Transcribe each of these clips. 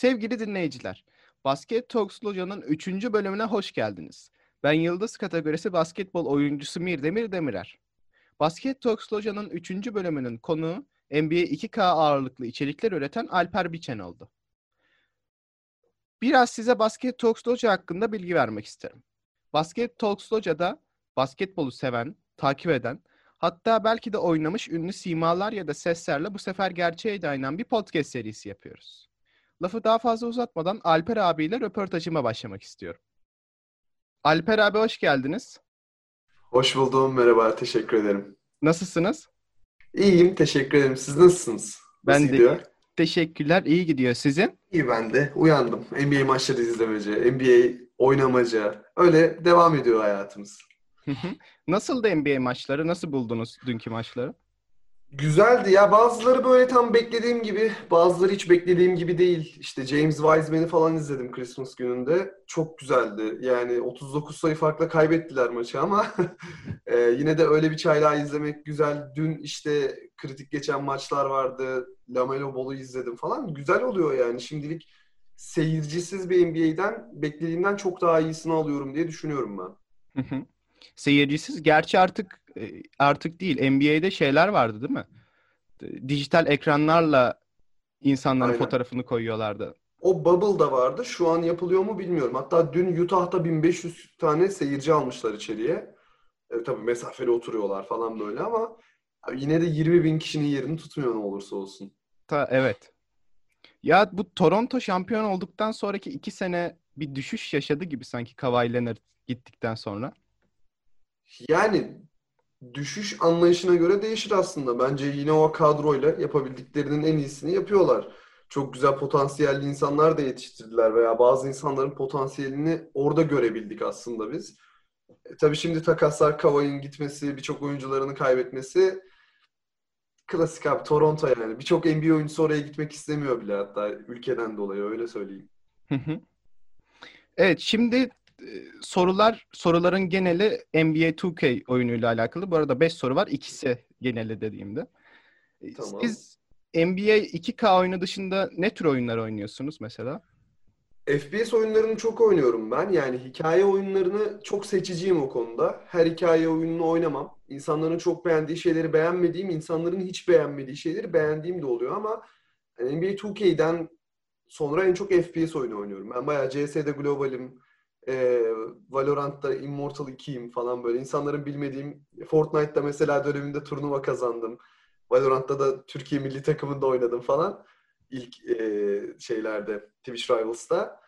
Sevgili dinleyiciler, Basket Talks Loca'nın 3. bölümüne hoş geldiniz. Ben Yıldız kategorisi basketbol oyuncusu Mirdemir Demirer. Basket Talks Loca'nın 3. bölümünün konuğu NBA 2K ağırlıklı içerikler üreten Alper Biçen oldu. Biraz size Basket Talks Loca hakkında bilgi vermek isterim. Basket Talks Loca'da basketbolu seven, takip eden, hatta belki de oynamış ünlü simalar ya da seslerle bu sefer gerçeğe dayanan bir podcast serisi yapıyoruz. Lafı daha fazla uzatmadan Alper abiyle röportajıma başlamak istiyorum. Alper abi hoş geldiniz. Hoş buldum. Merhaba. Teşekkür ederim. Nasılsınız? İyiyim. Teşekkür ederim. Siz nasılsınız? Ben Nasıl de gidiyor? teşekkürler. İyi gidiyor. Sizin? İyi ben de. Uyandım. NBA maçları izlemece, NBA oynamaca. Öyle devam ediyor hayatımız. Nasıl da NBA maçları? Nasıl buldunuz dünkü maçları? Güzeldi ya. Bazıları böyle tam beklediğim gibi, bazıları hiç beklediğim gibi değil. İşte James Wiseman'i falan izledim Christmas gününde. Çok güzeldi. Yani 39 sayı farkla kaybettiler maçı ama e, yine de öyle bir çaylağı izlemek güzel. Dün işte kritik geçen maçlar vardı. Lamelo Ball'u izledim falan. Güzel oluyor yani. Şimdilik seyircisiz bir NBA'den beklediğimden çok daha iyisini alıyorum diye düşünüyorum ben. Seyircisiz. Gerçi artık e, artık değil. NBA'de şeyler vardı değil mi? Dijital ekranlarla insanların Aynen. fotoğrafını koyuyorlardı. O bubble da vardı. Şu an yapılıyor mu bilmiyorum. Hatta dün Utah'ta 1500 tane seyirci almışlar içeriye. E, tabii mesafeli oturuyorlar falan böyle ama yine de 20 bin kişinin yerini tutmuyor ne olursa olsun. Ta, evet. Ya bu Toronto şampiyon olduktan sonraki iki sene bir düşüş yaşadı gibi sanki Kawhi Leonard gittikten sonra. Yani düşüş anlayışına göre değişir aslında. Bence yine o kadroyla yapabildiklerinin en iyisini yapıyorlar. Çok güzel potansiyelli insanlar da yetiştirdiler veya bazı insanların potansiyelini orada görebildik aslında biz. E, tabii şimdi takaslar Kavay'ın gitmesi, birçok oyuncularını kaybetmesi klasik abi Toronto yani. Birçok NBA oyuncusu oraya gitmek istemiyor bile hatta ülkeden dolayı öyle söyleyeyim. Evet şimdi sorular soruların geneli NBA 2K oyunuyla alakalı. Bu arada 5 soru var. İkisi geneli dediğimde. Tamam. Siz NBA 2K oyunu dışında ne tür oyunlar oynuyorsunuz mesela? FPS oyunlarını çok oynuyorum ben. Yani hikaye oyunlarını çok seçiciyim o konuda. Her hikaye oyununu oynamam. İnsanların çok beğendiği şeyleri beğenmediğim, insanların hiç beğenmediği şeyleri beğendiğim de oluyor ama NBA 2K'den sonra en çok FPS oyunu oynuyorum. Ben bayağı CS'de globalim, e, Valorant'ta Immortal 2'yim falan böyle. İnsanların bilmediğim Fortnite'da mesela döneminde turnuva kazandım. Valorant'ta da Türkiye milli takımında oynadım falan. İlk e, şeylerde Twitch Rivals'ta.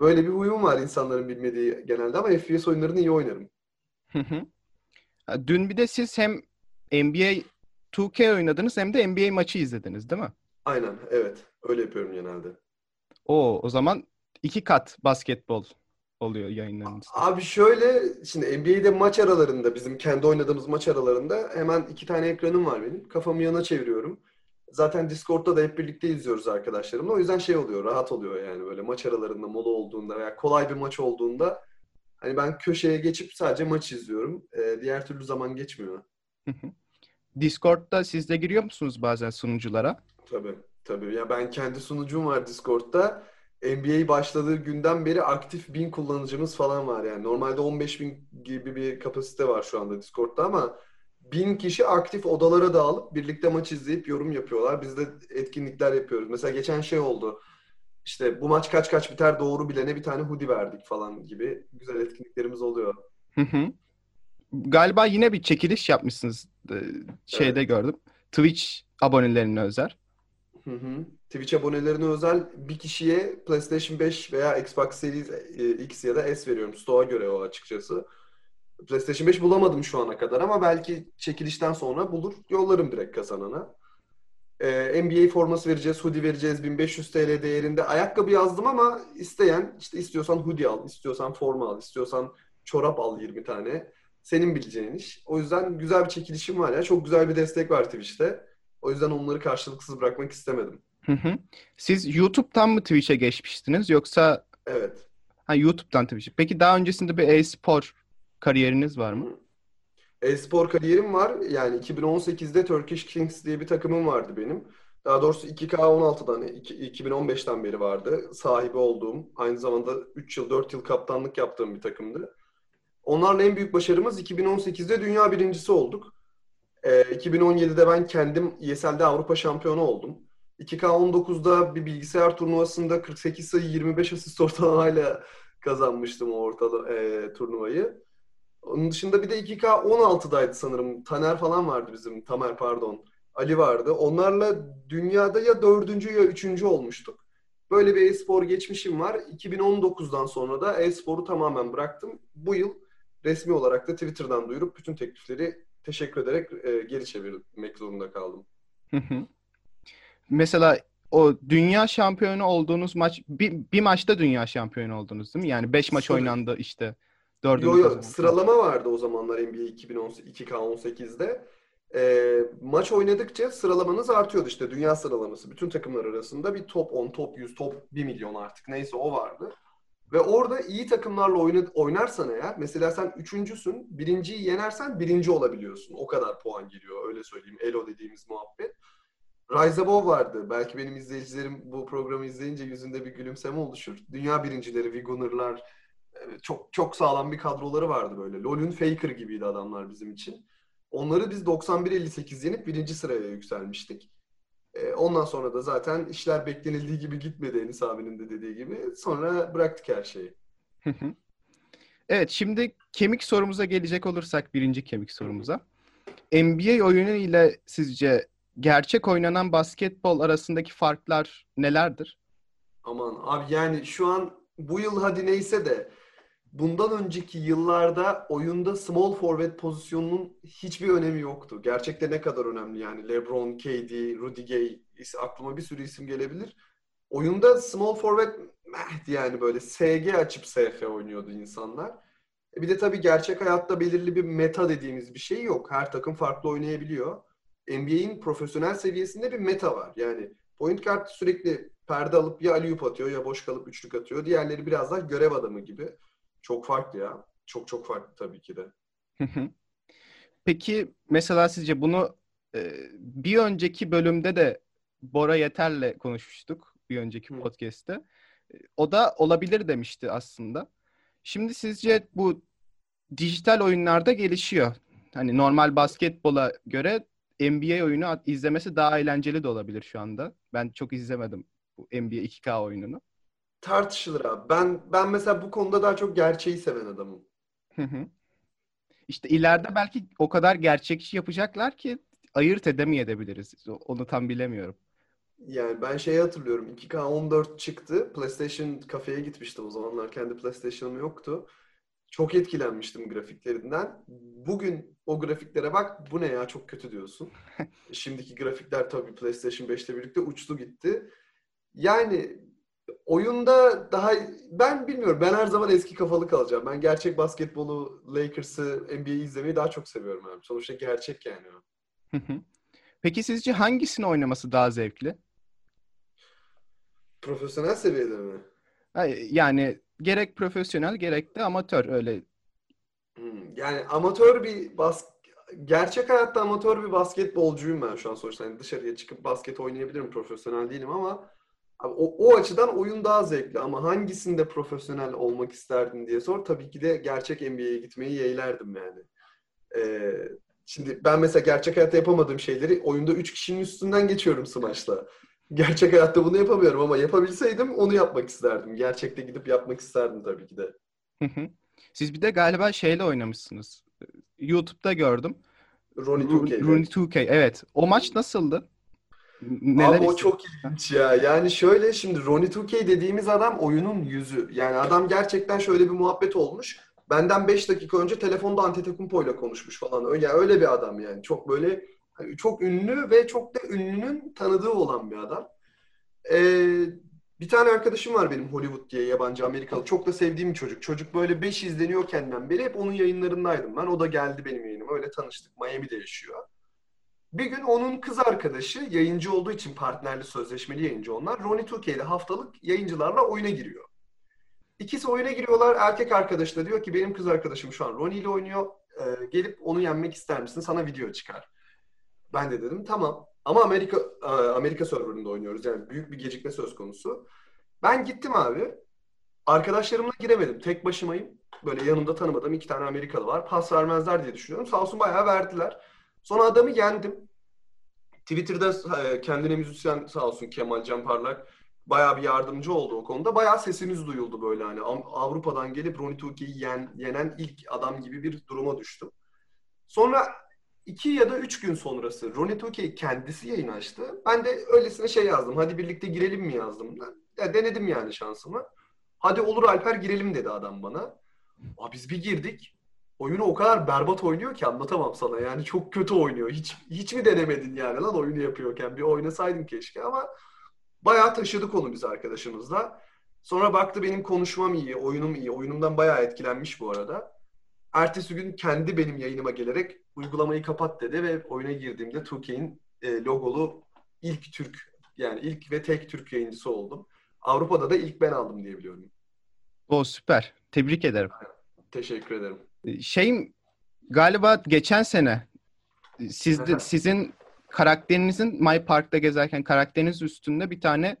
Böyle bir huyum var insanların bilmediği genelde ama FPS oyunlarını iyi oynarım. Dün bir de siz hem NBA 2K oynadınız hem de NBA maçı izlediniz değil mi? Aynen evet. Öyle yapıyorum genelde. O o zaman iki kat basketbol oluyor yayınlarınızda? Abi şöyle şimdi NBA'de maç aralarında bizim kendi oynadığımız maç aralarında hemen iki tane ekranım var benim. Kafamı yana çeviriyorum. Zaten Discord'da da hep birlikte izliyoruz arkadaşlarımla. O yüzden şey oluyor, rahat oluyor yani böyle maç aralarında mola olduğunda veya kolay bir maç olduğunda hani ben köşeye geçip sadece maç izliyorum. Ee, diğer türlü zaman geçmiyor. Discord'da siz de giriyor musunuz bazen sunuculara? Tabii, tabii. Ya ben kendi sunucum var Discord'da NBA başladığı günden beri aktif bin kullanıcımız falan var yani. Normalde 15 bin gibi bir kapasite var şu anda Discord'da ama bin kişi aktif odalara dağılıp birlikte maç izleyip yorum yapıyorlar. Biz de etkinlikler yapıyoruz. Mesela geçen şey oldu. İşte bu maç kaç kaç biter doğru bilene bir tane hoodie verdik falan gibi güzel etkinliklerimiz oluyor. Hı hı. Galiba yine bir çekiliş yapmışsınız e, şeyde evet. gördüm. Twitch abonelerine özel. Hı hı. Twitch abonelerine özel bir kişiye PlayStation 5 veya Xbox Series e, X ya da S veriyorum. Stoğa göre o açıkçası. PlayStation 5 bulamadım şu ana kadar ama belki çekilişten sonra bulur yollarım direkt kazanana. Ee, NBA forması vereceğiz, hoodie vereceğiz 1500 TL değerinde. Ayakkabı yazdım ama isteyen işte istiyorsan hoodie al, istiyorsan forma al, istiyorsan çorap al 20 tane. Senin bileceğin iş. O yüzden güzel bir çekilişim var ya. Çok güzel bir destek var Twitch'te. O yüzden onları karşılıksız bırakmak istemedim. Hı hı. Siz YouTube'dan mı Twitch'e geçmiştiniz yoksa? Evet. Ha YouTube'dan Twitch'e. Peki daha öncesinde bir e-spor kariyeriniz var mı? E-spor kariyerim var. Yani 2018'de Turkish Kings diye bir takımım vardı benim. Daha doğrusu 2K16'dan 2015'ten beri vardı. Sahibi olduğum, aynı zamanda 3 yıl 4 yıl kaptanlık yaptığım bir takımdı. Onlarla en büyük başarımız 2018'de dünya birincisi olduk. E, 2017'de ben kendim ESL'de Avrupa şampiyonu oldum. 2K19'da bir bilgisayar turnuvasında 48 sayı 25 asist ortalamayla kazanmıştım o ortalı e, turnuvayı. Onun dışında bir de 2K16'daydı sanırım. Taner falan vardı bizim. Tamer pardon. Ali vardı. Onlarla dünyada ya dördüncü ya üçüncü olmuştuk. Böyle bir e-spor geçmişim var. 2019'dan sonra da e-sporu tamamen bıraktım. Bu yıl resmi olarak da Twitter'dan duyurup bütün teklifleri teşekkür ederek e, geri çevirmek zorunda kaldım. Mesela o dünya şampiyonu olduğunuz maç bir, bir maçta dünya şampiyonu oldunuz değil mi? Yani 5 maç Sorry. oynandı işte. Yo, yo, sıralama vardı o zamanlar NBA 2018'de. E, maç oynadıkça sıralamanız artıyordu işte dünya sıralaması. Bütün takımlar arasında bir top 10, top 100, top 1 milyon artık neyse o vardı. Ve orada iyi takımlarla oynarsan eğer, mesela sen üçüncüsün, birinciyi yenersen birinci olabiliyorsun. O kadar puan geliyor, öyle söyleyeyim. Elo dediğimiz muhabbet. Rise Above vardı. Belki benim izleyicilerim bu programı izleyince yüzünde bir gülümseme oluşur. Dünya birincileri, Wigunner'lar, e, çok çok sağlam bir kadroları vardı böyle. LoL'ün Faker gibiydi adamlar bizim için. Onları biz 91-58 yenip birinci sıraya yükselmiştik. E, ondan sonra da zaten işler beklenildiği gibi gitmedi Enis abinin de dediği gibi. Sonra bıraktık her şeyi. evet şimdi kemik sorumuza gelecek olursak birinci kemik sorumuza. NBA oyunu ile sizce gerçek oynanan basketbol arasındaki farklar nelerdir? Aman abi yani şu an bu yıl hadi neyse de bundan önceki yıllarda oyunda small forward pozisyonunun hiçbir önemi yoktu. Gerçekte ne kadar önemli yani LeBron, KD, Rudy Gay aklıma bir sürü isim gelebilir. Oyunda small forward yani böyle SG açıp SF oynuyordu insanlar. E bir de tabii gerçek hayatta belirli bir meta dediğimiz bir şey yok. Her takım farklı oynayabiliyor. NBA'in profesyonel seviyesinde bir meta var. Yani point guard sürekli perde alıp ya alley atıyor ya boş kalıp üçlük atıyor. Diğerleri biraz daha görev adamı gibi. Çok farklı ya. Çok çok farklı tabii ki de. Peki mesela sizce bunu e, bir önceki bölümde de Bora Yeter'le konuşmuştuk. Bir önceki Hı. podcast'te. O da olabilir demişti aslında. Şimdi sizce bu dijital oyunlarda gelişiyor. Hani normal basketbola göre NBA oyunu izlemesi daha eğlenceli de olabilir şu anda. Ben çok izlemedim bu NBA 2K oyununu tartışılır abi. Ben ben mesela bu konuda daha çok gerçeği seven adamım. İşte ileride belki o kadar gerçekçi yapacaklar ki ayırt edemeyebiliriz. Onu tam bilemiyorum. Yani ben şeyi hatırlıyorum. 2K14 çıktı. PlayStation kafeye gitmiştim o zamanlar. Kendi PlayStation'ım yoktu. Çok etkilenmiştim grafiklerinden. Bugün o grafiklere bak bu ne ya çok kötü diyorsun. Şimdiki grafikler tabii PlayStation 5'te birlikte uçtu gitti. Yani oyunda daha ben bilmiyorum. Ben her zaman eski kafalı kalacağım. Ben gerçek basketbolu, Lakers'ı, NBA'yi izlemeyi daha çok seviyorum abi. Sonuçta gerçek yani. Peki sizce hangisini oynaması daha zevkli? Profesyonel seviyede mi? Yani gerek profesyonel gerek de amatör öyle. Hmm, yani amatör bir bas gerçek hayatta amatör bir basketbolcuyum ben şu an sonuçta. Yani dışarıya çıkıp basket oynayabilirim. Profesyonel değilim ama Abi o, o açıdan oyun daha zevkli ama hangisinde profesyonel olmak isterdin diye sor. Tabii ki de gerçek NBA'ye gitmeyi yeğlerdim yani. Ee, şimdi ben mesela gerçek hayatta yapamadığım şeyleri oyunda 3 kişinin üstünden geçiyorum Smash'la. Gerçek hayatta bunu yapamıyorum ama yapabilseydim onu yapmak isterdim. Gerçekte gidip yapmak isterdim tabii ki de. Siz bir de galiba şeyle oynamışsınız. YouTube'da gördüm. Ronnie 2K. Ronnie 2K evet. O maç nasıldı? Neler Abi o çok ilginç ya. Yani şöyle şimdi Ronnie 2K dediğimiz adam oyunun yüzü. Yani adam gerçekten şöyle bir muhabbet olmuş. Benden 5 dakika önce telefonda Antetokounmpo ile konuşmuş falan. Öyle, öyle bir adam yani. Çok böyle hani çok ünlü ve çok da ünlünün tanıdığı olan bir adam. Ee, bir tane arkadaşım var benim Hollywood diye yabancı Amerikalı. Çok da sevdiğim bir çocuk. Çocuk böyle 5 izleniyor kendinden beri. Hep onun yayınlarındaydım ben. O da geldi benim yayınıma. Öyle tanıştık. Miami'de yaşıyor. Bir gün onun kız arkadaşı yayıncı olduğu için partnerli sözleşmeli yayıncı onlar. Ronnie 2 ile haftalık yayıncılarla oyuna giriyor. İkisi oyuna giriyorlar. Erkek arkadaşı da diyor ki benim kız arkadaşım şu an Ronnie ile oynuyor. Ee, gelip onu yenmek ister misin? Sana video çıkar. Ben de dedim tamam. Ama Amerika e, Amerika serverında oynuyoruz. Yani büyük bir gecikme söz konusu. Ben gittim abi. Arkadaşlarımla giremedim. Tek başımayım. Böyle yanımda tanımadığım iki tane Amerikalı var. Pas vermezler diye düşünüyorum. Sağ olsun bayağı verdiler. Sonra adamı yendim. Twitter'da e, kendine müzisyen sağ olsun Kemal Can Parlak bayağı bir yardımcı oldu o konuda. Bayağı sesimiz duyuldu böyle hani. Avrupa'dan gelip Ronnie Tuki'yi yen, yenen ilk adam gibi bir duruma düştüm. Sonra iki ya da üç gün sonrası Ronnie Tuki kendisi yayın açtı. Ben de öylesine şey yazdım. Hadi birlikte girelim mi yazdım. Ya denedim yani şansımı. Hadi olur Alper girelim dedi adam bana. Aa, biz bir girdik. Oyunu o kadar berbat oynuyor ki anlatamam sana. Yani çok kötü oynuyor. Hiç hiç mi denemedin yani lan oyunu yapıyorken? Bir oynasaydın keşke ama bayağı taşıdık onu biz arkadaşımızla. Sonra baktı benim konuşmam iyi, oyunum iyi. Oyunumdan bayağı etkilenmiş bu arada. Ertesi gün kendi benim yayınıma gelerek uygulamayı kapat dedi ve oyuna girdiğimde 2K'in e, logolu ilk Türk yani ilk ve tek Türk yayıncısı oldum. Avrupa'da da ilk ben aldım diye biliyorum. O süper. Tebrik ederim. Teşekkür ederim. Şey galiba geçen sene sizde, sizin karakterinizin My Park'ta gezerken karakteriniz üstünde bir tane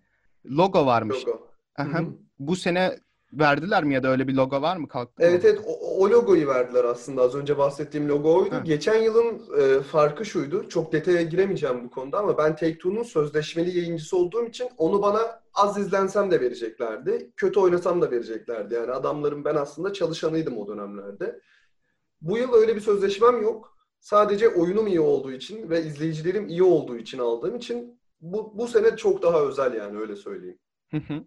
logo varmış. Logo. Aha. Bu sene verdiler mi ya da öyle bir logo var mı kalktı Evet mı? evet o, o logoyu verdiler aslında. Az önce bahsettiğim logo oydu. Ha. Geçen yılın e, farkı şuydu. Çok detaya giremeyeceğim bu konuda ama ben Take-Two'nun sözleşmeli yayıncısı olduğum için onu bana az izlensem de vereceklerdi. Kötü oynasam da vereceklerdi. Yani adamların ben aslında çalışanıydım o dönemlerde. Bu yıl öyle bir sözleşmem yok. Sadece oyunum iyi olduğu için ve izleyicilerim iyi olduğu için aldığım için bu, bu sene çok daha özel yani öyle söyleyeyim. Hı hı.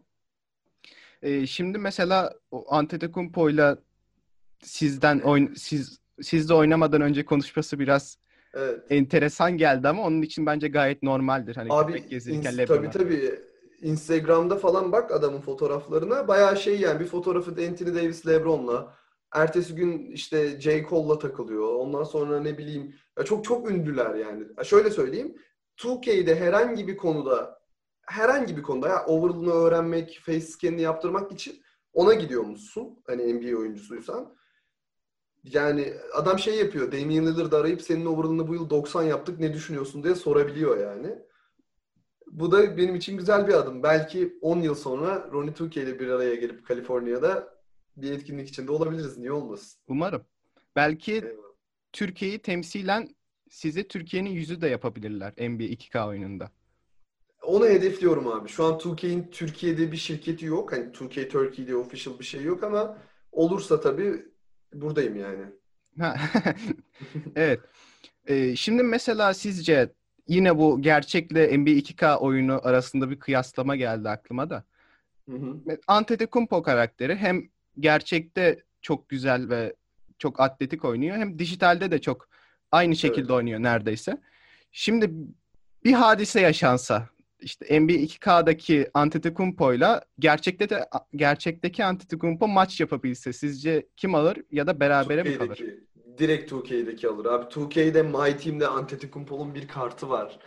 Ee, şimdi mesela Antetokounmpo'yla sizden oyn siz sizle oynamadan önce konuşması biraz Evet. enteresan geldi ama onun için bence gayet normaldir. Hani Abi köpek gezirken ins- tabii tabii Instagram'da falan bak adamın fotoğraflarına bayağı şey yani bir fotoğrafı Anthony Davis LeBron'la ertesi gün işte J. Cole'la takılıyor. Ondan sonra ne bileyim ya çok çok ünlüler yani. Ya şöyle söyleyeyim 2K'de herhangi bir konuda herhangi bir konuda ya overall'ını öğrenmek, face scan'ini yaptırmak için ona gidiyormuşsun. Hani NBA oyuncusuysan. Yani adam şey yapıyor. Damian Lillard'ı arayıp senin overall'ını bu yıl 90 yaptık ne düşünüyorsun diye sorabiliyor yani. Bu da benim için güzel bir adım. Belki 10 yıl sonra Ronnie 2K ile bir araya gelip Kaliforniya'da bir etkinlik içinde olabiliriz. Niye olmasın? Umarım. Belki Eyvallah. Türkiye'yi temsilen sizi Türkiye'nin yüzü de yapabilirler NBA 2K oyununda. Onu hedefliyorum abi. Şu an 2K'in Türkiye'de bir şirketi yok. Hani 2K Turkey diye official bir şey yok ama olursa tabii buradayım yani. Evet. Ee, şimdi mesela sizce yine bu gerçekle NBA 2K oyunu arasında bir kıyaslama geldi aklıma da. Hı hı. Antetokounmpo karakteri hem gerçekte çok güzel ve çok atletik oynuyor hem dijitalde de çok aynı şekilde Evet. oynuyor neredeyse. Şimdi bir hadise yaşansa işte NBA 2K'daki Antetokounmpo'yla gerçekte de gerçekteki Antetokounmpo maç yapabilse sizce kim alır ya da berabere mi kalır? 2K'deki, direkt 2K'deki alır. Abi 2K'de My Team'de Antetokounmpo'nun bir kartı var.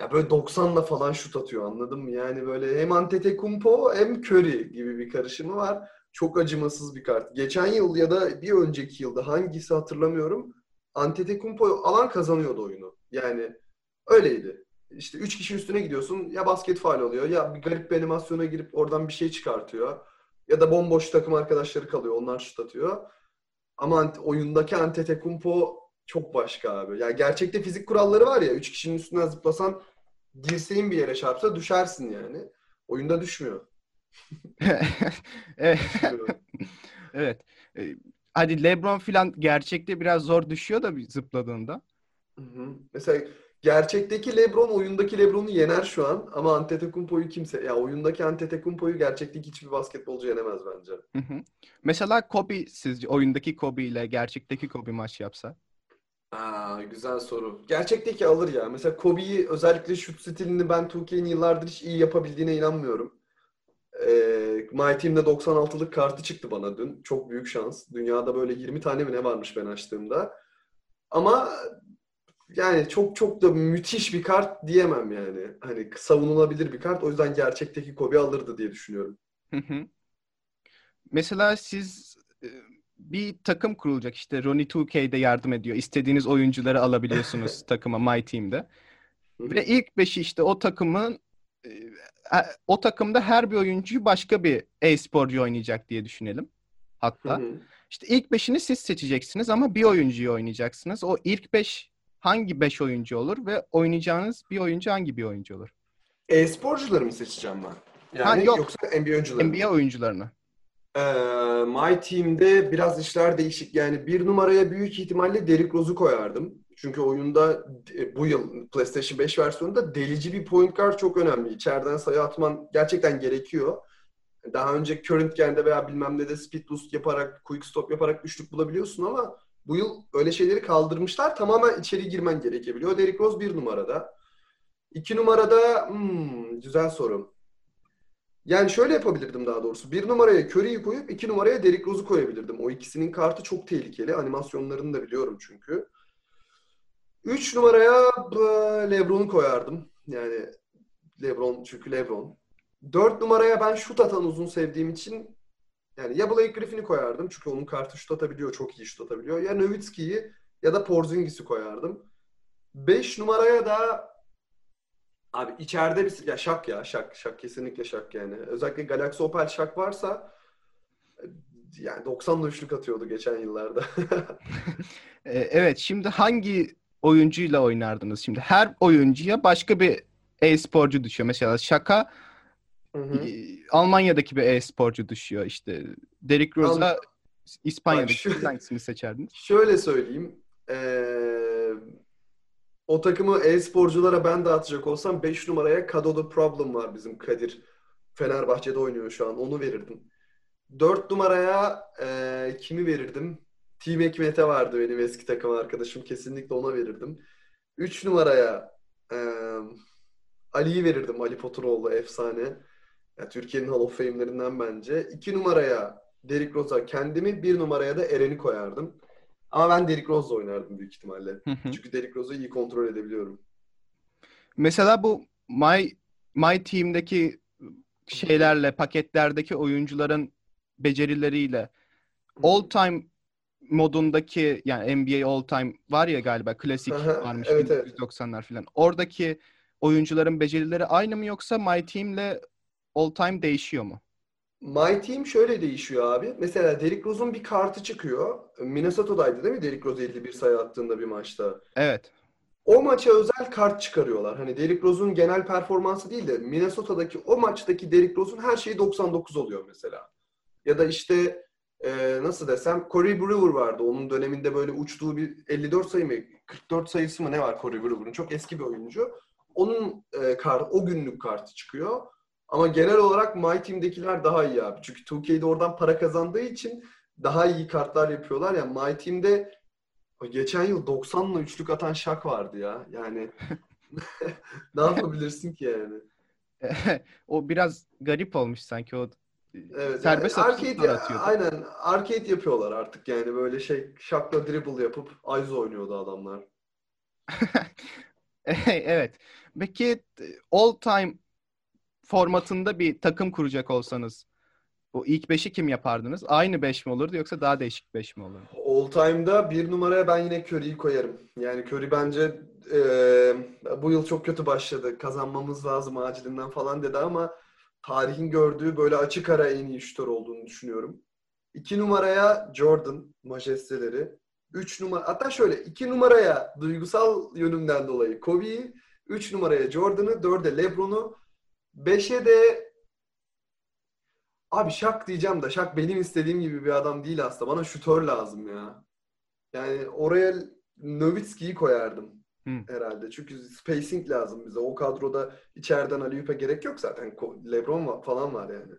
Ya böyle 90'la falan şut atıyor anladın mı? Yani böyle hem Antetokounmpo hem Curry gibi bir karışımı var. Çok acımasız bir kart. Geçen yıl ya da bir önceki yılda hangisi hatırlamıyorum. Antetokounmpo alan kazanıyordu oyunu. Yani öyleydi. İşte 3 kişi üstüne gidiyorsun ya basket faal oluyor ya bir garip bir animasyona girip oradan bir şey çıkartıyor. Ya da bomboş takım arkadaşları kalıyor onlar şut atıyor. Ama oyundaki Antetokounmpo çok başka abi. Yani gerçekte fizik kuralları var ya. Üç kişinin üstünden zıplasan dirseğin bir yere çarpsa düşersin yani. Oyunda düşmüyor. Evet. Evet. Ee, Hadi LeBron filan gerçekte biraz zor düşüyor da bir zıpladığında. Hı hı. Mesela gerçekteki LeBron oyundaki LeBron'u yener şu an ama Antetokounmpo'yu kimse ya oyundaki Antetokounmpo'yu gerçekteki hiçbir basketbolcu yenemez bence. Hı hı. Mesela Kobe sizce oyundaki Kobe ile gerçekteki Kobe maç yapsa? Aa, güzel soru. Gerçekteki alır ya. Mesela Kobe'yi özellikle şut stilini ben 2K'nin yıllardır hiç iyi yapabildiğine inanmıyorum. Ee, My Team'de 96'lık kartı çıktı bana dün. Çok büyük şans. Dünyada böyle 20 tane mi ne varmış ben açtığımda. Ama yani çok çok da müthiş bir kart diyemem yani. Hani savunulabilir bir kart. O yüzden gerçekteki Kobe alırdı diye düşünüyorum. Hı hı. Mesela siz e, bir takım kurulacak işte Ronnie 2K'de yardım ediyor. İstediğiniz oyuncuları alabiliyorsunuz takıma My Team'de. Ve ilk beşi işte o takımın e, o takımda her bir oyuncuyu başka bir e-sporcu oynayacak diye düşünelim. Hatta. işte ilk beşini siz seçeceksiniz ama bir oyuncuyu oynayacaksınız. O ilk beş hangi beş oyuncu olur ve oynayacağınız bir oyuncu hangi bir oyuncu olur? E-sporcuları mı seçeceğim ben? Yani ha, yok. yoksa NBA oyuncularını NBA oyuncularını. Ee, My Team'de biraz işler değişik. Yani bir numaraya büyük ihtimalle Derrick Rose'u koyardım. Çünkü oyunda e, bu yıl PlayStation 5 versiyonunda delici bir point guard çok önemli. İçeriden sayı atman gerçekten gerekiyor. Daha önce current veya bilmem ne de speed boost yaparak, quick stop yaparak üçlük bulabiliyorsun ama bu yıl öyle şeyleri kaldırmışlar. Tamamen içeri girmen gerekebiliyor. Derrick Rose bir numarada. İki numarada hmm, güzel soru. Yani şöyle yapabilirdim daha doğrusu. Bir numaraya Curry'i koyup iki numaraya Derrick Rose'u koyabilirdim. O ikisinin kartı çok tehlikeli. Animasyonlarını da biliyorum çünkü. Üç numaraya LeBron'u koyardım. Yani LeBron çünkü LeBron. Dört numaraya ben şut atan uzun sevdiğim için yani ya Blake Griffin'i koyardım çünkü onun kartı şut atabiliyor, çok iyi şut atabiliyor. Ya Nowitzki'yi ya da Porzingis'i koyardım. Beş numaraya da Abi içeride bir ya şak ya şak şak kesinlikle şak yani. Özellikle Galaxy Opel şak varsa yani 90'la üçlük atıyordu geçen yıllarda. E, evet şimdi hangi oyuncuyla oynardınız? Şimdi her oyuncuya başka bir e-sporcu düşüyor. Mesela şaka hı hı. Almanya'daki bir e-sporcu düşüyor. İşte Derrick Rose'a İspanya'daki hangisini seçerdiniz? Şöyle söyleyeyim. Ee, o takımı e-sporculara ben dağıtacak olsam 5 numaraya Kado'da Problem var bizim Kadir. Fenerbahçe'de oynuyor şu an. Onu verirdim. 4 numaraya e, kimi verirdim? Team Ekmete vardı benim eski takım arkadaşım. Kesinlikle ona verirdim. 3 numaraya e, Ali'yi verirdim. Ali Poturoğlu efsane. Yani Türkiye'nin Hall of Fame'lerinden bence. 2 numaraya Derrick Rose'a kendimi, 1 numaraya da Eren'i koyardım. Ama ben Derrick Rose'la oynardım büyük ihtimalle. Çünkü Derrick Rose'u iyi kontrol edebiliyorum. Mesela bu My My Team'deki şeylerle, paketlerdeki oyuncuların becerileriyle all time modundaki yani NBA all time var ya galiba klasik varmış evet, 1990'lar evet. falan. Oradaki oyuncuların becerileri aynı mı yoksa My Team'le all time değişiyor mu? My Team şöyle değişiyor abi. Mesela Derrick Rose'un bir kartı çıkıyor. Minnesota'daydı değil mi Derrick Rose 51 sayı attığında bir maçta? Evet. O maça özel kart çıkarıyorlar. Hani Derrick Rose'un genel performansı değil de Minnesota'daki o maçtaki Derrick Rose'un her şeyi 99 oluyor mesela. Ya da işte e, nasıl desem Corey Brewer vardı. Onun döneminde böyle uçtuğu bir 54 sayı mı 44 sayısı mı ne var Corey Brewer'ın? Çok eski bir oyuncu. Onun e, kart, o günlük kartı çıkıyor. Ama genel olarak My Team'dekiler daha iyi abi. Çünkü 2K'de oradan para kazandığı için daha iyi kartlar yapıyorlar ya. My Team'de geçen yıl 90'la üçlük atan şak vardı ya. Yani ne yapabilirsin ki yani? o biraz garip olmuş sanki o Evet, serbest yani arcade, atıyordu. Aynen arcade yapıyorlar artık yani böyle şey şakla dribble yapıp Aizo oynuyordu adamlar. evet. Peki all time formatında bir takım kuracak olsanız bu ilk beşi kim yapardınız? Aynı beş mi olurdu yoksa daha değişik beş mi olurdu? All time'da bir numaraya ben yine Curry'i koyarım. Yani Curry bence e, bu yıl çok kötü başladı. Kazanmamız lazım acilinden falan dedi ama tarihin gördüğü böyle açık ara en iyi şutör olduğunu düşünüyorum. İki numaraya Jordan majesteleri. Üç numara hatta şöyle iki numaraya duygusal yönümden dolayı Kobe'yi, üç numaraya Jordan'ı, dörde LeBron'u, Beşe de abi Şak diyeceğim de Şak benim istediğim gibi bir adam değil aslında. Bana şutör lazım ya. Yani oraya Nowitzki'yi koyardım hmm. herhalde. Çünkü spacing lazım bize. O kadroda içeriden Aliyup'e gerek yok zaten. Lebron falan var yani.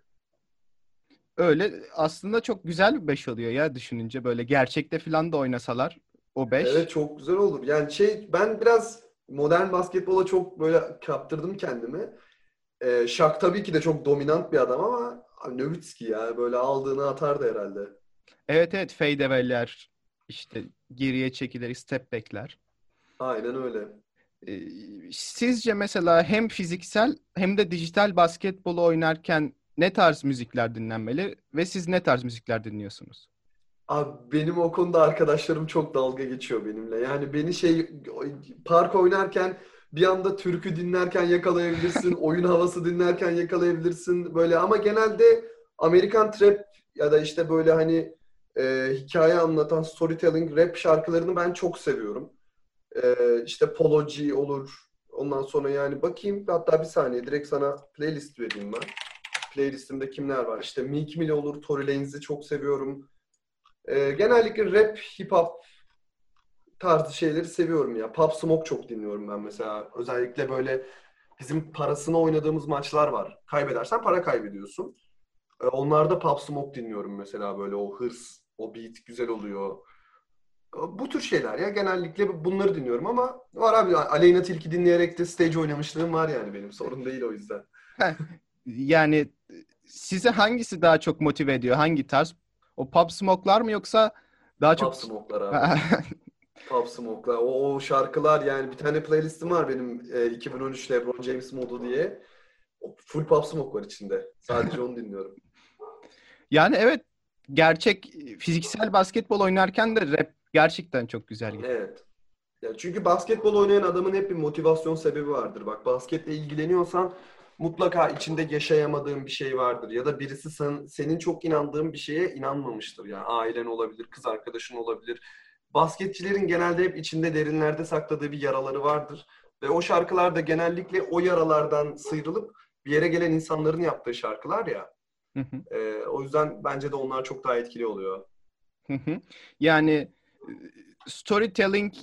Öyle aslında çok güzel bir beş oluyor ya düşününce böyle gerçekte falan da oynasalar o beş. Evet çok güzel olur. Yani şey ben biraz modern basketbola çok böyle kaptırdım kendimi. E, Şak tabii ki de çok dominant bir adam ama Nowitzki ya böyle aldığını atardı herhalde. Evet evet fadeaway'ler işte geriye çekilir, step back'ler. Aynen öyle. Ee, sizce mesela hem fiziksel hem de dijital basketbolu oynarken ne tarz müzikler dinlenmeli ve siz ne tarz müzikler dinliyorsunuz? Abi benim o konuda arkadaşlarım çok dalga geçiyor benimle. Yani beni şey park oynarken bir anda türkü dinlerken yakalayabilirsin, oyun havası dinlerken yakalayabilirsin böyle ama genelde Amerikan trap ya da işte böyle hani e, hikaye anlatan storytelling rap şarkılarını ben çok seviyorum. E, işte Polo G olur. Ondan sonra yani bakayım hatta bir saniye direkt sana playlist vereyim ben. Playlistimde kimler var? İşte Meek Mill olur, Tory Lanez'i çok seviyorum. E, genellikle rap, hip hop tarzı şeyleri seviyorum ya. Pop Smoke çok dinliyorum ben mesela. Özellikle böyle bizim parasını oynadığımız maçlar var. Kaybedersen para kaybediyorsun. E, onlarda Pop Smoke dinliyorum mesela böyle o hırs, o beat güzel oluyor. Bu tür şeyler ya genellikle bunları dinliyorum ama var abi Aleyna Tilki dinleyerek de stage oynamışlığım var yani benim sorun değil o yüzden. yani size hangisi daha çok motive ediyor? Hangi tarz? O Pop Smoke'lar mı yoksa daha çok... Pop Smoke'lar abi. Pop Smoke'lar. O, o şarkılar yani bir tane playlistim var benim e, 2013 LeBron James modu diye. O full Pop Smoke var içinde. Sadece onu dinliyorum. Yani evet gerçek fiziksel basketbol oynarken de rap gerçekten çok güzel gidiyor. Evet. Ya çünkü basketbol oynayan adamın hep bir motivasyon sebebi vardır. Bak basketle ilgileniyorsan mutlaka içinde yaşayamadığın bir şey vardır. Ya da birisi sen, senin çok inandığın bir şeye inanmamıştır. Yani ailen olabilir, kız arkadaşın olabilir. Basketçilerin genelde hep içinde derinlerde sakladığı bir yaraları vardır. Ve o şarkılar da genellikle o yaralardan sıyrılıp bir yere gelen insanların yaptığı şarkılar ya. E, o yüzden bence de onlar çok daha etkili oluyor. yani storytelling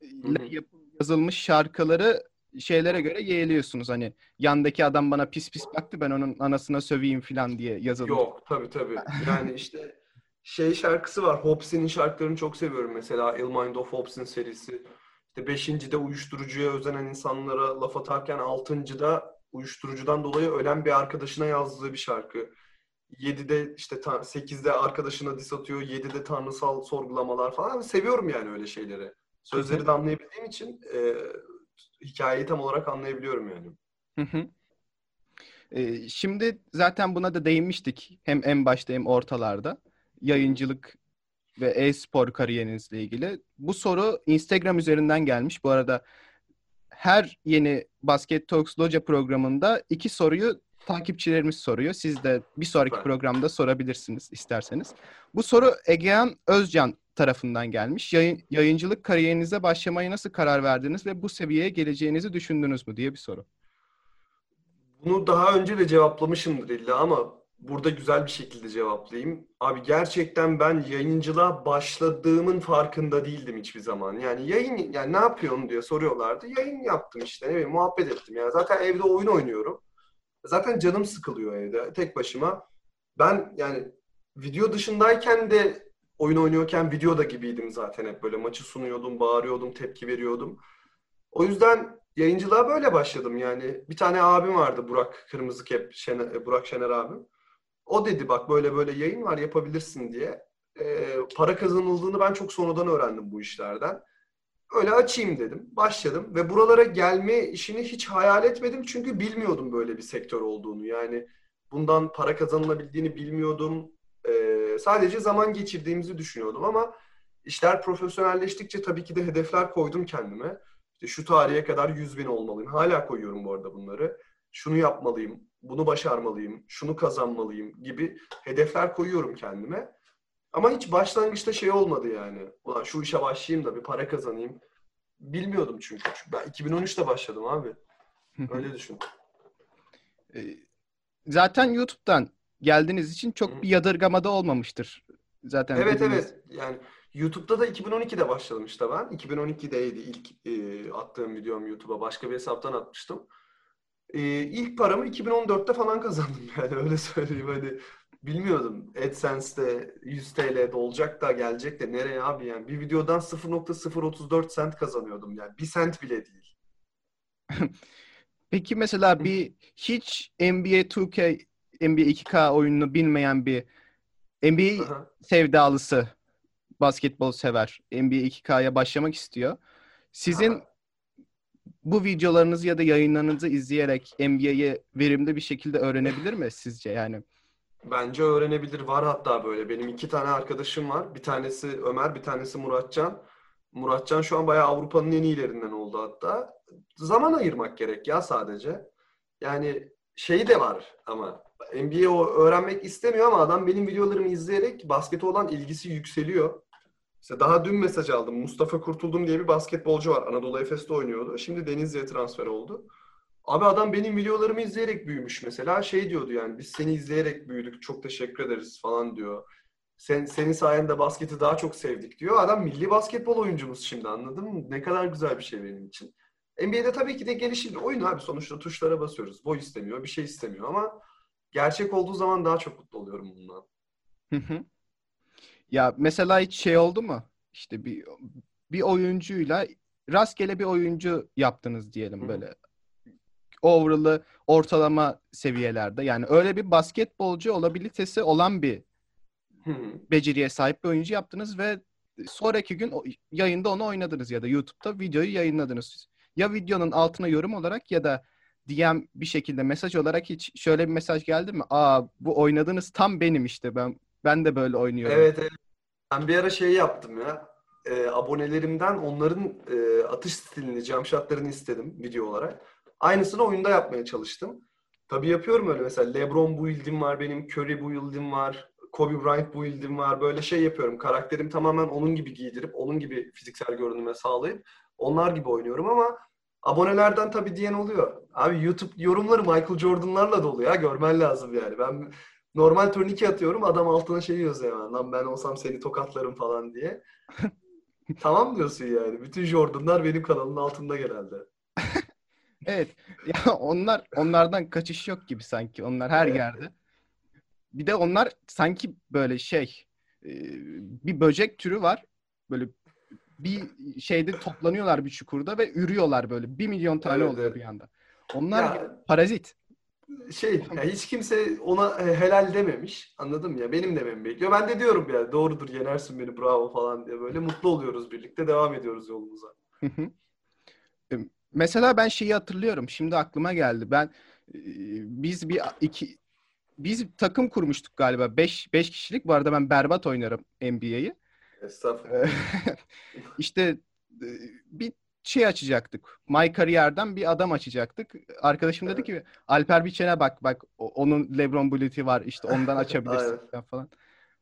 ile yazılmış şarkıları şeylere göre yeğliyorsunuz. Hani yandaki adam bana pis pis baktı ben onun anasına söveyim falan diye yazılmış. Yok tabii tabii. Yani işte şey şarkısı var. Hopsin'in şarkılarını çok seviyorum mesela. Il Mind of Hopsin serisi. İşte beşincide uyuşturucuya özenen insanlara laf atarken altıncıda uyuşturucudan dolayı ölen bir arkadaşına yazdığı bir şarkı. 7'de işte 8'de arkadaşına dis atıyor. 7'de tanrısal sorgulamalar falan. Seviyorum yani öyle şeyleri. Sözleri de anlayabildiğim için e, hikayeyi tam olarak anlayabiliyorum yani. Hı hı. E, şimdi zaten buna da değinmiştik. Hem en başta hem ortalarda. Yayıncılık ve e-spor kariyerinizle ilgili. Bu soru Instagram üzerinden gelmiş. Bu arada her yeni Basket Talks Loca programında iki soruyu takipçilerimiz soruyor. Siz de bir sonraki programda sorabilirsiniz isterseniz. Bu soru Egehan Özcan tarafından gelmiş. Yayın, yayıncılık kariyerinize başlamaya nasıl karar verdiniz ve bu seviyeye geleceğinizi düşündünüz mü diye bir soru. Bunu daha önce de cevaplamışımdır illa ama burada güzel bir şekilde cevaplayayım. Abi gerçekten ben yayıncılığa başladığımın farkında değildim hiçbir zaman. Yani yayın yani ne yapıyorsun diye soruyorlardı. Yayın yaptım işte ne bileyim muhabbet ettim. Yani zaten evde oyun oynuyorum. Zaten canım sıkılıyor evde tek başıma. Ben yani video dışındayken de oyun oynuyorken videoda gibiydim zaten hep böyle maçı sunuyordum, bağırıyordum, tepki veriyordum. O yüzden yayıncılığa böyle başladım yani. Bir tane abim vardı Burak Kırmızı Kep, Şener, Burak Şener abim. O dedi bak böyle böyle yayın var yapabilirsin diye. E, para kazanıldığını ben çok sonradan öğrendim bu işlerden. Öyle açayım dedim. Başladım ve buralara gelme işini hiç hayal etmedim çünkü bilmiyordum böyle bir sektör olduğunu. Yani bundan para kazanılabildiğini bilmiyordum. Ee, sadece zaman geçirdiğimizi düşünüyordum ama işler profesyonelleştikçe tabii ki de hedefler koydum kendime. İşte şu tarihe kadar 100 bin olmalıyım. Hala koyuyorum bu arada bunları. Şunu yapmalıyım, bunu başarmalıyım, şunu kazanmalıyım gibi hedefler koyuyorum kendime. Ama hiç başlangıçta şey olmadı yani. Ulan şu işe başlayayım da bir para kazanayım. Bilmiyordum çünkü. ben 2013'te başladım abi. Öyle düşün. Ee, zaten YouTube'dan geldiğiniz için çok bir yadırgamada olmamıştır. Zaten Evet dediğiniz... evet. Yani YouTube'da da 2012'de başladım işte ben. 2012'deydi ilk e, attığım videom YouTube'a. Başka bir hesaptan atmıştım. E, ilk paramı 2014'te falan kazandım yani öyle söyleyeyim. Hani bilmiyordum. AdSense'de 100 TL'de olacak da gelecek de nereye abi yani. Bir videodan 0.034 sent kazanıyordum yani. Bir sent bile değil. Peki mesela bir hiç NBA 2K, NBA 2K oyununu bilmeyen bir NBA Aha. sevdalısı basketbol sever. NBA 2K'ya başlamak istiyor. Sizin Aha. bu videolarınızı ya da yayınlarınızı izleyerek NBA'yi verimli bir şekilde öğrenebilir mi sizce yani? Bence öğrenebilir. Var hatta böyle. Benim iki tane arkadaşım var. Bir tanesi Ömer, bir tanesi Muratcan. Muratcan şu an bayağı Avrupa'nın en iyilerinden oldu hatta. Zaman ayırmak gerek ya sadece. Yani şeyi de var ama NBA öğrenmek istemiyor ama adam benim videolarımı izleyerek baskete olan ilgisi yükseliyor. İşte daha dün mesaj aldım. Mustafa Kurtuldum diye bir basketbolcu var. Anadolu Efes'te oynuyordu. Şimdi Denizli'ye transfer oldu. Abi adam benim videolarımı izleyerek büyümüş mesela. Şey diyordu yani biz seni izleyerek büyüdük. Çok teşekkür ederiz falan diyor. Sen, senin sayende basketi daha çok sevdik diyor. Adam milli basketbol oyuncumuz şimdi anladın mı? Ne kadar güzel bir şey benim için. NBA'de tabii ki de gelişir. Oyun abi sonuçta tuşlara basıyoruz. Boy istemiyor, bir şey istemiyor ama gerçek olduğu zaman daha çok mutlu oluyorum bundan. ya mesela hiç şey oldu mu? İşte bir bir oyuncuyla rastgele bir oyuncu yaptınız diyelim böyle. Overall'ı ortalama seviyelerde. Yani öyle bir basketbolcu olabilitesi olan bir beceriye sahip bir oyuncu yaptınız ve sonraki gün yayında onu oynadınız ya da YouTube'da videoyu yayınladınız. Ya videonun altına yorum olarak ya da DM bir şekilde mesaj olarak hiç şöyle bir mesaj geldi mi? Aa bu oynadığınız tam benim işte ben ben de böyle oynuyorum. Evet, evet. Ben bir ara şey yaptım ya. E, abonelerimden onların e, atış stilini, jump shotlarını istedim video olarak. Aynısını oyunda yapmaya çalıştım. Tabii yapıyorum öyle mesela LeBron build'im var benim, Curry build'im var, Kobe Bryant build'im var. Böyle şey yapıyorum. Karakterim tamamen onun gibi giydirip, onun gibi fiziksel görünüme sağlayıp onlar gibi oynuyorum ama abonelerden tabii diyen oluyor. Abi YouTube yorumları Michael Jordan'larla dolu ya. Görmen lazım yani. Ben normal turnike atıyorum. Adam altına şey yazıyor hemen. Lan ben olsam seni tokatlarım falan diye. tamam diyorsun yani. Bütün Jordan'lar benim kanalımın altında genelde. evet. Ya onlar onlardan kaçış yok gibi sanki. Onlar her yerde. Bir de onlar sanki böyle şey bir böcek türü var. Böyle bir şeyde toplanıyorlar bir çukurda ve ürüyorlar böyle. Bir milyon tane evet, oluyor evet. bir anda. Onlar ya, parazit. Şey, ya hiç kimse ona helal dememiş. Anladım ya. Benim dememi bekliyor. Ben de diyorum ya doğrudur yenersin beni bravo falan diye böyle mutlu oluyoruz birlikte. Devam ediyoruz yolumuza. Mesela ben şeyi hatırlıyorum. Şimdi aklıma geldi. Ben biz bir iki biz takım kurmuştuk galiba. 5 5 kişilik. Bu arada ben berbat oynarım NBA'yi. Estağfurullah. işte bir şey açacaktık. My Career'den bir adam açacaktık. Arkadaşım evet. dedi ki Alper Biçen'e bak bak onun LeBron Bullet'i var işte ondan açabilirsin falan.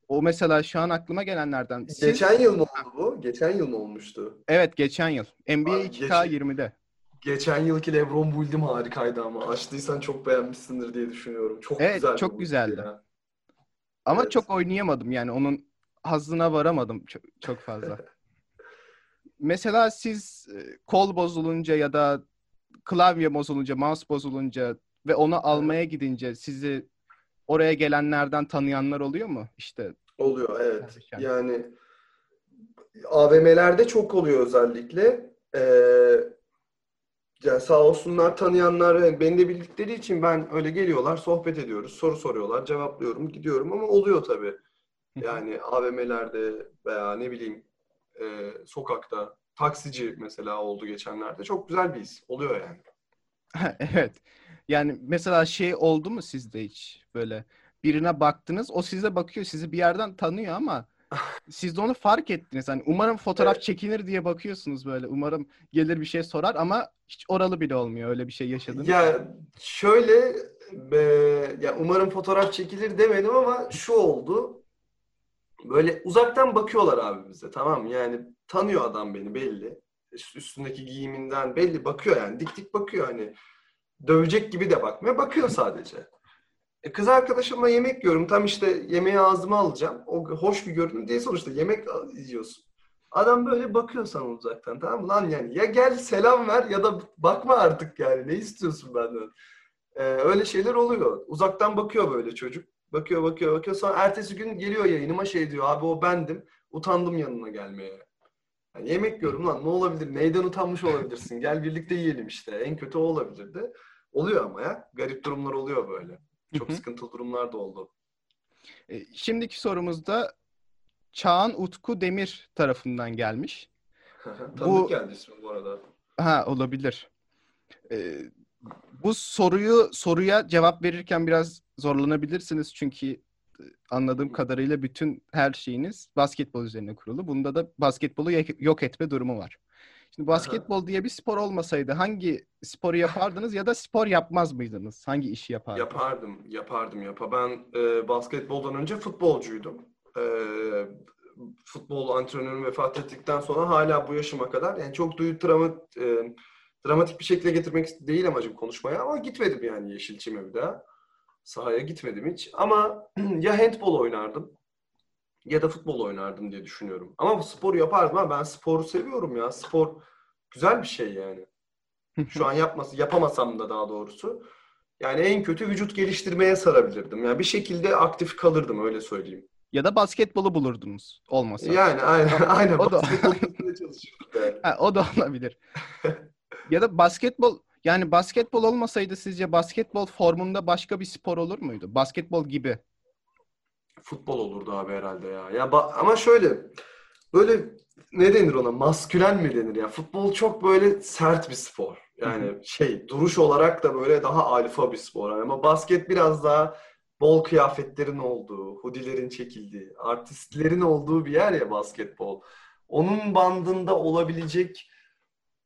O mesela şu an aklıma gelenlerden. Siz... Geçen yıl mı oldu bu? Geçen yıl mı olmuştu? Evet geçen yıl. NBA Abi, 2K20'de. Geçen yılki LeBron Bull'dim harikaydı ama. Açtıysan çok beğenmişsindir diye düşünüyorum. Çok evet, güzel. çok güzeldi. Ya. Ama evet. çok oynayamadım yani onun hazına varamadım çok, çok fazla. Mesela siz e, kol bozulunca ya da klavye bozulunca, mouse bozulunca ve onu almaya gidince sizi oraya gelenlerden tanıyanlar oluyor mu? İşte oluyor evet. Yani AVM'lerde çok oluyor özellikle. Ee, yani sağ olsunlar tanıyanlar beni de bildikleri için ben öyle geliyorlar sohbet ediyoruz soru soruyorlar cevaplıyorum gidiyorum ama oluyor tabii. Yani AVM'lerde veya ne bileyim e, sokakta taksici mesela oldu geçenlerde. Çok güzel bir his. Oluyor yani. evet. Yani mesela şey oldu mu sizde hiç böyle birine baktınız o size bakıyor sizi bir yerden tanıyor ama siz de onu fark ettiniz. Hani umarım fotoğraf evet. çekinir diye bakıyorsunuz böyle. Umarım gelir bir şey sorar ama hiç oralı bile olmuyor. Öyle bir şey yaşadınız. Ya şöyle be, ya umarım fotoğraf çekilir demedim ama şu oldu böyle uzaktan bakıyorlar abi bize tamam? Yani tanıyor adam beni belli. Üstündeki giyiminden belli bakıyor yani dik dik bakıyor hani dövecek gibi de bakmıyor bakıyor sadece. E kız arkadaşımla yemek yiyorum tam işte yemeği ağzıma alacağım. O hoş bir görünüm değil sonuçta yemek yiyorsun. Adam böyle bakıyor sana uzaktan tamam mı? Lan yani ya gel selam ver ya da bakma artık yani ne istiyorsun benden? Ee, öyle şeyler oluyor. Uzaktan bakıyor böyle çocuk. Bakıyor bakıyor bakıyor. Sonra ertesi gün geliyor yayınıma şey diyor. Abi o bendim. Utandım yanına gelmeye. Yani yemek yiyorum lan ne olabilir? Neyden utanmış olabilirsin? Gel birlikte yiyelim işte. En kötü o olabilirdi. Oluyor ama ya. Garip durumlar oluyor böyle. Çok sıkıntılı durumlar da oldu. E, şimdiki sorumuzda Çağan Utku Demir tarafından gelmiş. Tanıdık bu... geldi ismi bu arada. Ha olabilir. Ee, bu soruyu soruya cevap verirken biraz zorlanabilirsiniz çünkü anladığım kadarıyla bütün her şeyiniz basketbol üzerine kurulu. Bunda da basketbolu yok etme durumu var. Şimdi basketbol diye bir spor olmasaydı hangi sporu yapardınız ya da spor yapmaz mıydınız? Hangi işi yapardınız? Yapardım, yapardım yapa. Ben e, basketboldan önce futbolcuydum. E, futbol antrenörüm vefat ettikten sonra hala bu yaşıma kadar yani çok duyu travma, e, dramatik bir şekilde getirmek değil amacım konuşmaya ama gitmedim yani Yeşilçim'e bir daha. Sahaya gitmedim hiç. Ama ya handball oynardım ya da futbol oynardım diye düşünüyorum. Ama bu sporu yapardım ha. Ben sporu seviyorum ya. Spor güzel bir şey yani. Şu an yapması yapamasam da daha doğrusu. Yani en kötü vücut geliştirmeye sarabilirdim. Yani bir şekilde aktif kalırdım öyle söyleyeyim. Ya da basketbolu bulurdunuz olmasa. Yani aynen aynen. o da yani. ha, o da olabilir. ya da basketbol yani basketbol olmasaydı sizce basketbol formunda başka bir spor olur muydu? Basketbol gibi. Futbol olurdu abi herhalde ya. Ya ba- ama şöyle böyle ne denir ona? Maskülen mi denir ya? Futbol çok böyle sert bir spor. Yani şey duruş olarak da böyle daha alfa bir spor. Ama basket biraz daha bol kıyafetlerin olduğu, hudilerin çekildiği, artistlerin olduğu bir yer ya basketbol. Onun bandında olabilecek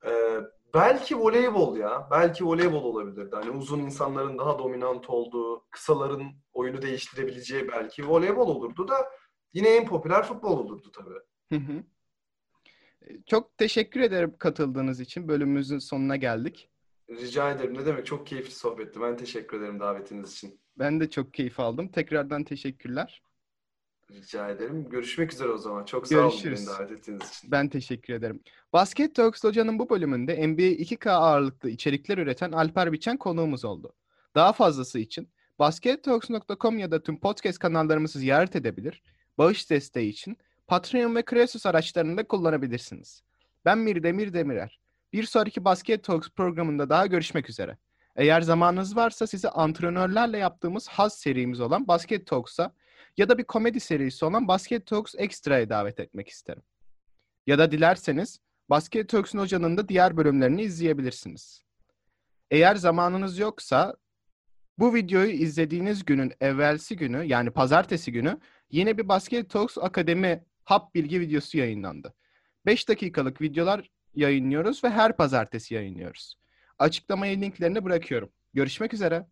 e, belki voleybol ya. Belki voleybol olabilirdi. Hani uzun insanların daha dominant olduğu, kısaların oyunu değiştirebileceği belki voleybol olurdu da yine en popüler futbol olurdu tabii. Çok teşekkür ederim katıldığınız için. Bölümümüzün sonuna geldik. Rica ederim. Ne demek? Çok keyifli sohbetti. Ben teşekkür ederim davetiniz için. Ben de çok keyif aldım. Tekrardan teşekkürler. Rica ederim. Görüşmek üzere o zaman. Çok sağ olun beni davet ettiğiniz için. Ben teşekkür ederim. Basket Talks Hoca'nın bu bölümünde NBA 2K ağırlıklı içerikler üreten Alper Biçen konuğumuz oldu. Daha fazlası için baskettalks.com ya da tüm podcast kanallarımızı ziyaret edebilir. Bağış desteği için Patreon ve Kresus araçlarını da kullanabilirsiniz. Ben Mirdemir Demirer. Bir sonraki Basket Talks programında daha görüşmek üzere. Eğer zamanınız varsa sizi antrenörlerle yaptığımız haz serimiz olan Basket Talks'a ya da bir komedi serisi olan Basket Talks Extra'ya davet etmek isterim. Ya da dilerseniz Basket Talks'un hocanın da diğer bölümlerini izleyebilirsiniz. Eğer zamanınız yoksa bu videoyu izlediğiniz günün evvelsi günü yani pazartesi günü yine bir Basket Talks Akademi hap bilgi videosu yayınlandı. 5 dakikalık videolar yayınlıyoruz ve her pazartesi yayınlıyoruz. Açıklamaya linklerini bırakıyorum. Görüşmek üzere.